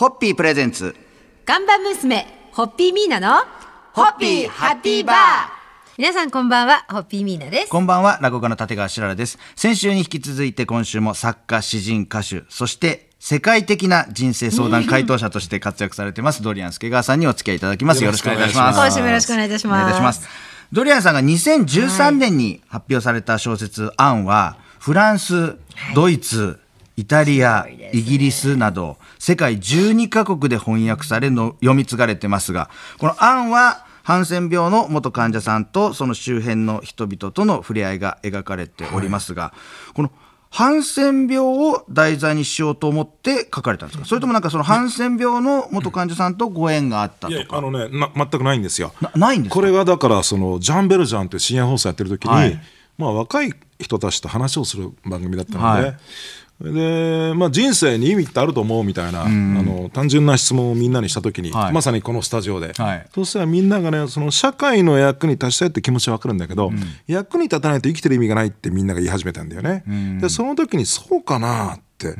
ホッピープレゼンツ。看板娘、ホッピーミーナの、ホッピーハッピーバー皆さんこんばんは、ホッピーミーナです。こんばんは、落語家の立川しららです。先週に引き続いて今週も作家、詩人、歌手、そして世界的な人生相談回答者として活躍されてます、ドリアン助川さんにお付き合いいただきます。よろしくお願いします。今週もよろしくお願いいたしますお願いいたします。ドリアンさんが2013年に発表された小説、アンは、フランス、ドイツ、イタリア、イギリスなど、世界12カ国で翻訳されの読み継がれてますが、このアンは、ハンセン病の元患者さんとその周辺の人々との触れ合いが描かれておりますが、このハンセン病を題材にしようと思って書かれたんですか？それともなんかそのハンセン病の元患者さんとご縁があったいやとかあのねな全くないんですよ。なないんですか？これがだからそのジャン・ベルジャンっていう深夜放送やってる時に、はい。まあ、若い人たちと話をする番組だったので、はいでまあ、人生に意味ってあると思うみたいな、あの単純な質問をみんなにした時に、はい。まさにこのスタジオで、はい。そしたらみんながねその社会の役に立ちたいって気持ちは分かるんだけど、役に立たないと生きてる意味がないってみんなが言い始めたんだよね。でその時にそうかなって、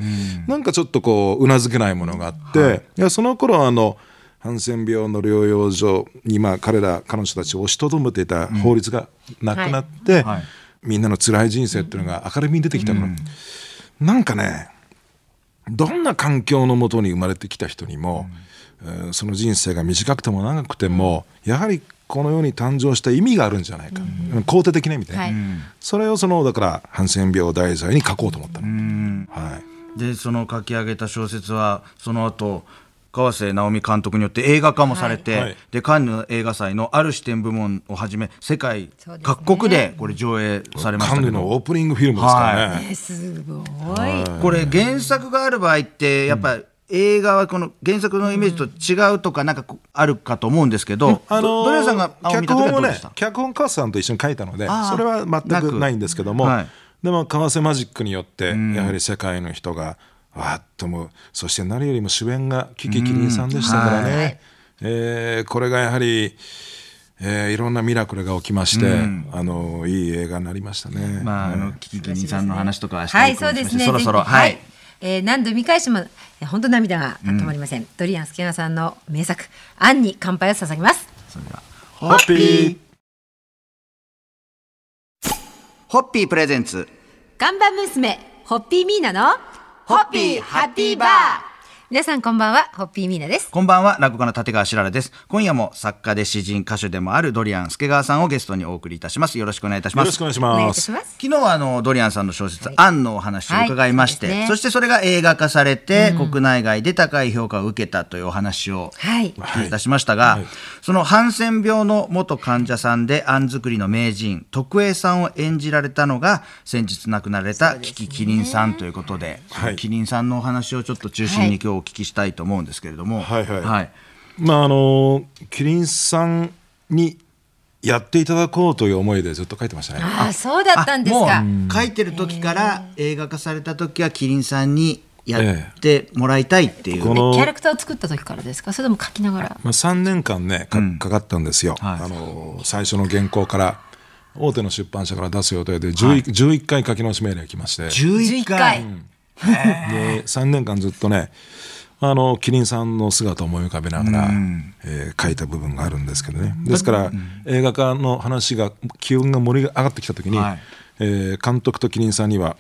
なんかちょっとこううなずけないものがあって、い、やその頃あのハンセン病の療養所にまあ彼ら彼女たちを押しとどめていた法律がなくなって、はい。みんなの辛い人生っていうのが明るみに出てきたの、なんかねどんな環境のもとに生まれてきた人にも、えーその人生が短くても長くてもやはりこの世に誕生した意味があるんじゃないか、肯定的な意味で、はい。それをそのだからハンセン病を題材に書こうと思ったの。はい。でその書き上げた小説はその後川瀬直美監督によって映画化もされて、はいはい。でカンヌ映画祭のある視点部門をはじめ世界各国でこれ上映されましカンヌたけどのオープニングフィルムですからね、えすごい。これ原作がある場合ってやっぱ映画はこの原作のイメージと違うとかなんかあるかと思うんですけど、あのどドレアさんが脚本をね脚本川瀬さんと一緒に書いたのであー。それは全くないんですけども、でも川瀬マジックによってやはり世界の人がわーっともうそして何よりも主演がキキキリンさんでしたからね、はい。えーこれがやはり、えーいろんなミラクルが起きまして、あのいい映画になりましたね。まあ、あのキキキリンさんの話とかはしたはいそうですね。そろそろ。はい、えー何度見返しても、えー本当涙が止まりません。ドリアンスキナさんの名作、アンに乾杯を捧げます。それではホッピー。ホッピープレゼンツ。看板娘、ホッピーミーナの、ホッピーハッピーバー。皆さんこんばんは、ホッピーミーナです。こんばんは、落語家の立川しららです。今夜も作家で詩人、歌手でもあるドリアン助川さんをゲストにお送りいたします。よろしくお願いいたします。よろしくお願いしお願いいます。ます。昨日はあのドリアンさんの小説「アン」のお話を伺いまして、はいそねそしてそれが映画化されて、国内外で高い評価を受けたというお話をはいお聞きいたしましたが、そのハンセン病の元患者さんでアン作りの名人徳江さんを演じられたのが先日亡くなられたキキキリンさんということで、はいキリンさんのお話をちょっと中心に今日お聞きしたいと思うんですけれども、はいはい。はい。まああのキリンさんにやっていただこうという思いでずっと書いてましたね。ああ、そうだったんですあか。もう書いてる時から映画化された時はキリンさんにやってもらいたいっていう、このキャラクターを作った時からですか？それとも書きながら。まあ、3年間ねかかかったんですよ、はい。あの最初の原稿から大手の出版社から出す予定で 11,、11回書き直し命令が来まして。11 11回。回。で3年間ずっとねあのキリンさんの姿を思い浮かべながら、えー書いた部分があるんですけどね。ですから、映画化の話が気温が盛り上がってきた時に、はい。えー監督とキリンさんには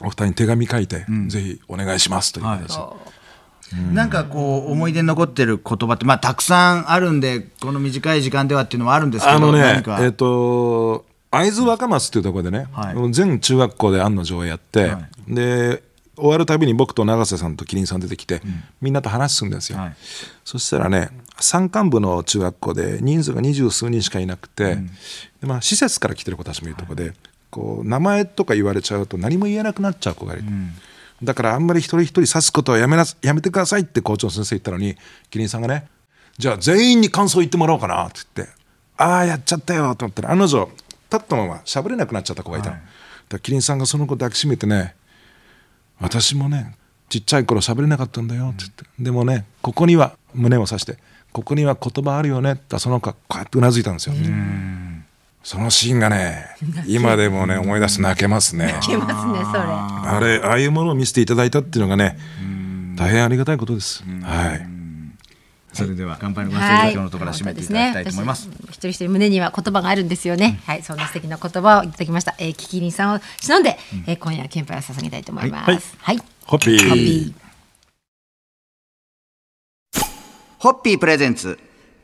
お二人に手紙書いて、ぜひお願いしますという形で、なんかこう思い出に残ってる言葉ってまあたくさんあるんでこの短い時間ではっていうのもあるんですけどあのねえっ、と会津若松っていうところでね、はい。全中学校で案の上やって、はで終わるたびに僕と永瀬さんとキリンさん出てきて、みんなと話すんですよ、はい。そしたらね山間部の中学校で人数が二十数人しかいなくて、でまあ、施設から来てる子たちもいるとこで、こう名前とか言われちゃうと何も言えなくなっちゃう子がいる、だからあんまり一人一人指すことはやめなやめてくださいって校長先生言ったのにキリンさんがねじゃあ全員に感想言ってもらおうかなって言ってああやっちゃったよと思ったら案の定立ったまま喋れなくなっちゃった子がいたの、だからキリンさんがその子抱きしめてね私もねちっちゃい頃喋れなかったんだよって言って、でもねここには胸を刺してここには言葉あるよねってその子がこうやってうなずいたんですよ、そのシーンがね 今でもね思い出すと泣けますね。いけますね、それ。あれああいうものを見せていただいたっていうのがね大変ありがたいことです。はい。それでは乾杯のご発はい、声今日のところは締めていただきたいと思います。私一人一人胸には言葉があるんですよね。はい、そんな素敵な言葉をいただきました。えー、キキリンさんを忍んで、えー、今夜は献杯を捧げたいと思います。はい。ホッピー。ホッピー。ホッピープレゼンツ。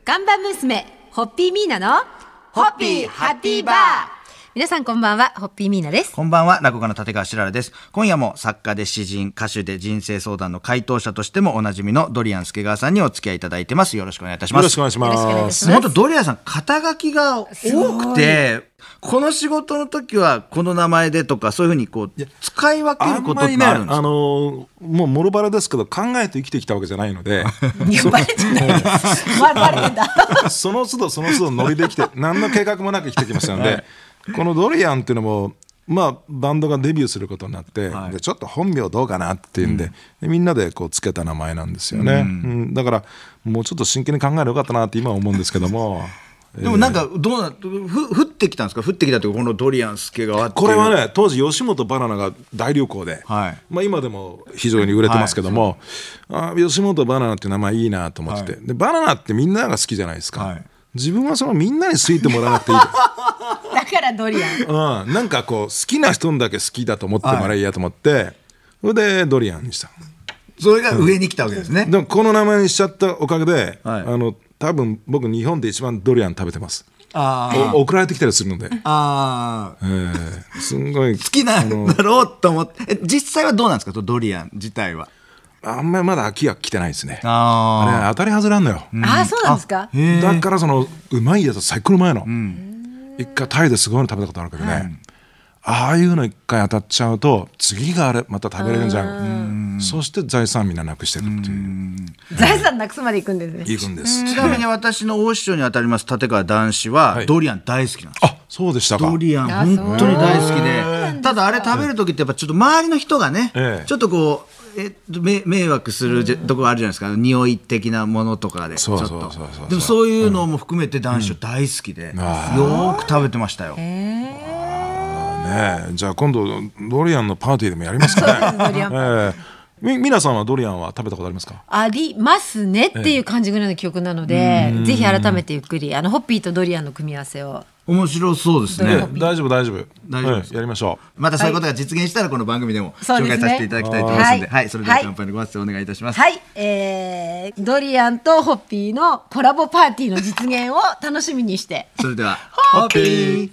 看板娘、ホッピーミーナの、ホッピーハッピーバー皆さんこんばんは、ホッピーミーナです。こんばんは、落語家の立川しららです。今夜も作家で詩人、歌手で人生相談の回答者としてもおなじみのドリアン助川さんにお付き合いいただいてます。よろしくお願いいたします。よろしくお願いします。本当ドリアンさん肩書きが多くてこの仕事の時はこの名前でとかそういうふうにこう使い分けあることってあるんですか、のーもうもろバラですけど考えて生きてきたわけじゃないので。その都度その都度ノリできて何の計画もなく生きてきましたので、このドリアンっていうのもまあバンドがデビューすることになって、はい。でちょっと本名どうかなっていうんで,、でみんなでこうつけた名前なんですよね、うん。だからもうちょっと真剣に考えればよかったなって今は思うんですけども。でもなんかどうなふ降ってきたんですか？降ってきたというかこのドリアン助川って。いうこれはね当時吉本バナナが大流行で、はい。まあ、今でも非常に売れてますけども、あ吉本バナナっていう名前いいなと思ってて、でバナナってみんなが好きじゃないですか、はい自分はそのみんなに好いてもらわなくていい だからドリアン。うん、なんかこう好きな人だけ好きだと思ってもらえやと思って、それでドリアンにしたそれが上に来たわけですね、でもこの名前にしちゃったおかげで、はい。あの多分僕日本で一番ドリアン食べてます。あお送られてきたりするので、ああえー。すんごい好きなんだろうと思って。え実際はどうなんですか？ドリアン自体はあんまりまだ秋が来てないですね。ああれ当たり外れあんのよ、ああ、そうなんですか？だからそのうまいやつ最高のうまいの、一回タイですごいの食べたことあるけどね、ああいうの一回当たっちゃうと次があれまた食べれるんじゃん。そして財産みんななくしてるっていう。財産なくすまで行くんですね。いくんです。ちなみに私の大師匠にあたります立川談志は、はい。ドリアン大好きなんですあそうでしたか。ドリアンあ本当に大好きで。ただあれ食べる時ってやっぱちょっと周りの人がね、ええ。ちょっとこうえっと迷迷惑するじゃとこあるじゃないですか。匂い的なものとかでちょっと。でもそういうのも含めて男子大好きで、よーく食べてましたよ、ねえ。じゃあ今度ドリアンのパーティーでもやりますかね。ドリアンパええ。み皆さんはドリアンは食べたことありますか？ありますねっていう感じぐらいの記憶なので、ぜひ改めてゆっくりあのホッピーとドリアンの組み合わせを面白そうですね。大丈夫大丈夫。大丈夫やりましょう。またそういうことが実現したらこの番組でも紹介させていただきたいと思いますので、はい。はい、それでははい。乾杯のご発声お願いいたします。はい、えー、ドリアンとホッピーのコラボパーティーの実現を楽しみにして。それでは、ホッピー。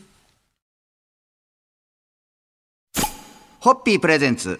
ホッピープレゼンツ。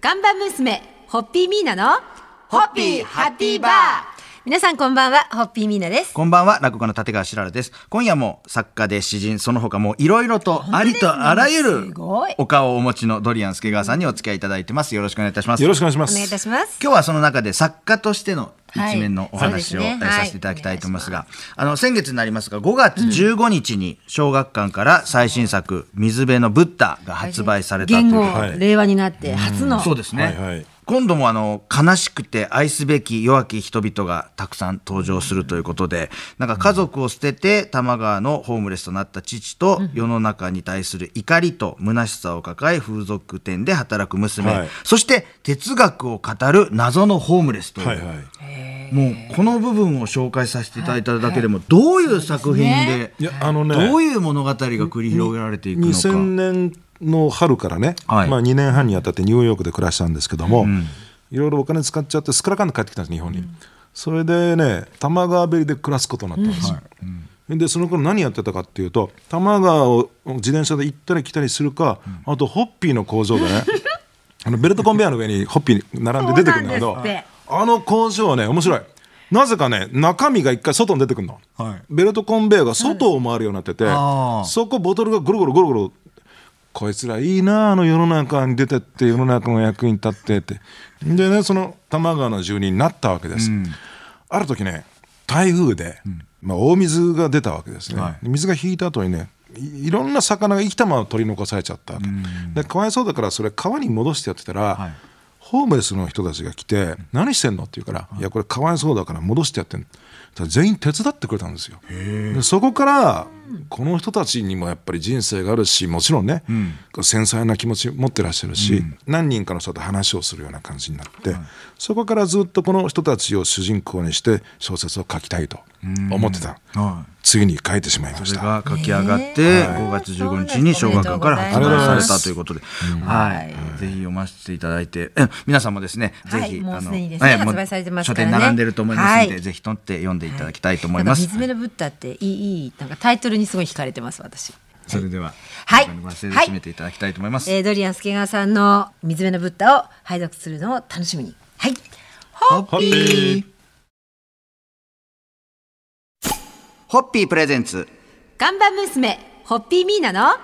看板娘ホッピーミーナのホッピーハッピーバー皆さんこんばんはホッピーミーナです。こんばんは、落語家の立川しららです。今夜も作家で詩人、その他もいろいろとありとあらゆするごい。お顔をお持ちのドリアン助川さんにお付き合いいただいてます。よろしくお願いいたします。よろしくお願いしまお願いいたすします。今日はその中で作家としての一面のおはい話を、させていただきたいと思いますが、あの先月になりますが5月15日に小学館から最新作「水辺のブッダ」が発売されたという。言語、はい令和になって初の、そうですね、はいはい今度もあの悲しくて愛すべき弱き人々がたくさん登場するということでなんか家族を捨てて多摩川のホームレスとなった父と世の中に対する怒りと虚しさを抱え風俗店で働く娘、はい。そして哲学を語る謎のホームレスという、はいはい。もうこの部分を紹介させていただいただけでもどういう作品でね。どういう物語が繰り広げられていくのか。2000年の春からね、はい。まあ、2年半にあたってニューヨークで暮らしたんですけども、いろいろお金使っちゃってすっからかんで帰ってきたんです日本に、それでね多摩川べりで暮らすことになったんです。よ、でその頃何やってたかっていうと多摩川を自転車で行ったり来たりするか、あとホッピーの工場でね あのベルトコンベヤーの上にホッピー並んで出てくるんだけどあの工場はね面白い。なぜかね中身が一回外に出てくるの、はい。ベルトコンベヤーが外を回るようになってて、そこボトルがゴロゴロゴロゴロこいつらいいなあの世の中に出てって世の中の役に立ってって。でねその多摩川の住人になったわけです、ある時ね台風で、まあ、大水が出たわけですね、はい。水が引いた後にねいいろんな魚が生きたまま取り残されちゃったわけ、でかわいそうだからそれ川に戻してやってたら、はい。ホームレスの人たちが来て「何してんの?」って言うから「い。やこれかわいそうだから戻してやってん」全員手伝ってくれたんですよ。でそこからこの人たちにもやっぱり人生があるしもちろんね、繊細な気持ち持ってらっしゃるし、何人かの人と話をするような感じになって、そこからずっとこの人たちを主人公にして小説を書きたいと思ってた、はい。次に書いてしまいまそれした。が書き上がって、5月15日に小学館から発売されたということで、はい、ぜひ読ませていただいて、え皆さんもですね、ぜひ、はいもうあのすでにですね発売されてます書からね。店並んでると思いますので、はい。ぜひ取って読んでいただきたいと思います。水辺のブッダっていいいいなんかタイトルにすごい惹かれてます私。それでは、はい今回のご発声で締めていただきたいと思います。えー、ドリアン助川さんの水辺のブッダを拝読するのを楽しみに。はい。ホッピーホッピープレゼンツ看板娘ホッピーミーナの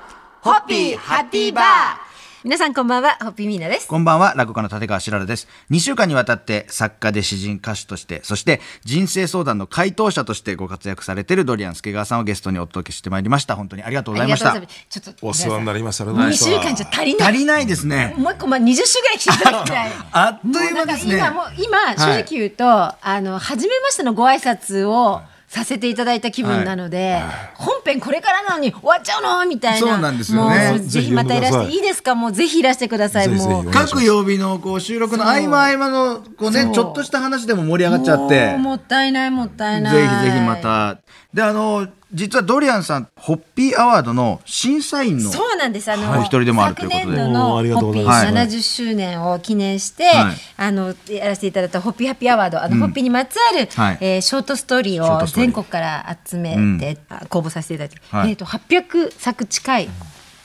ホッピーハッピーバー。皆さんこんばんはホッピーミーナです。こんばんは、落語家の立川しららです。2週間にわたって作家で詩人歌手として、そして人生相談の回答者としてご活躍されているドリアン助川さんをゲストにお届けしてまいりました。本当にありがとうございました。ちょっとお世話になりました。あり二がとうございました週間じゃ足りない。足りないですね。もう一個まあ二十週ぐらい来ていただきたい。あっという間ですね。今もう今正直言うと、あの初めましてのご挨拶をさせていただいた気分なので、本編これからなのに終わっちゃうの？みたいな。そうなんですよねもうぜひまたいらしていいですか？もうぜひいらしてください。もう各曜日のこう収録の合間合間のこうねちょっとした話でも盛り上がっちゃってもったいないもったいない。ぜひぜひま。たであの実はドリアンさんホッピーアワードの審査員のそうなんです。あの、はい。お一人でもあるということで。昨年度のホッピーございます。70周年を記念して、はい。あのやらせていただいたホッピーハッピーアワード、あの、ホッピーにまつわる、はい。えーショートストーリーを全国から集めて、あ公募させていただいて、はい。えっ、と800作近い。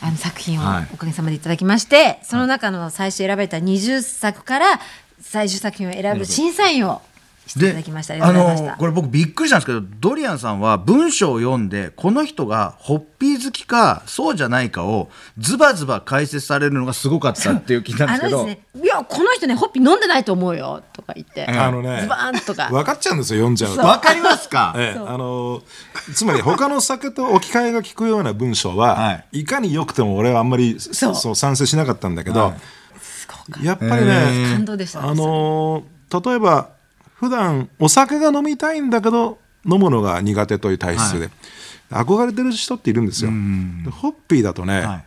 あの作品をはい。おかげさまでいただきまして、その中の最初選ばれた20作から最終作品を選ぶ審査員をしていただきました。あ。のこれ僕びっくりしたんですけどドリアンさんは文章を読んでこの人がホッピー好きかそうじゃないかをズバズバ解説されるのがすごかったっていう聞いたんですけど。ね、いやこの人ねホッピー飲んでないと思うよとか言って、あのねズバーンとか。分かっちゃうんですよ読んじゃうと。わかりますか？ええ、あのつまり他の酒と置き換えが効くような文章は、、はい。かに良くても俺はあんまりそう。そう賛成しなかったんだけど、はい。やっぱりね、感動でしたねあの例えば普段お酒が飲みたいんだけど飲むのが苦手という体質で、憧れてる人っているんですよ。でホッピーだとね、はい。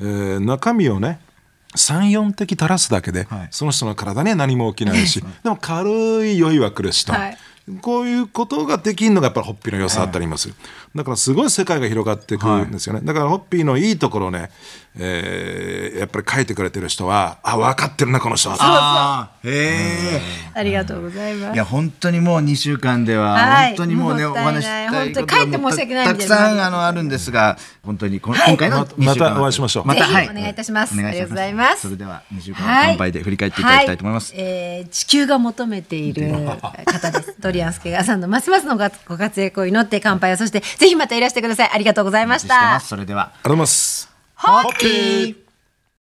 えー中身をね34滴垂らすだけで、はい。その人の体には何も起きないし でも軽い酔いは来るしと、はい。こういうことができるのがやっぱりホッピーの良さだったります、だからすごい世界が広がっていくんですよね、だからホッピーのいいところをね、えーやっぱり書いてくれてる人はあ分かってるなこの人は。あーへえありがとうございます。いや本当にもう2週間でははい。本当にもうね、もったいない。お話本当に帰って申し訳ないたくさんあのあるんですが本当にこの、今回のま2週間またお会いしましょう。またぜひお願いいたします。お願ありがとうございます。それでは2週間の乾杯で振り返っていただきたいと思います、はえー地球が求めている方です。ドリアンスケガーさんのますますのご活躍を祈って乾杯を。そしてぜひまたいらしてください。ありがとうございまししてまたす。それではありがとうございますホッピー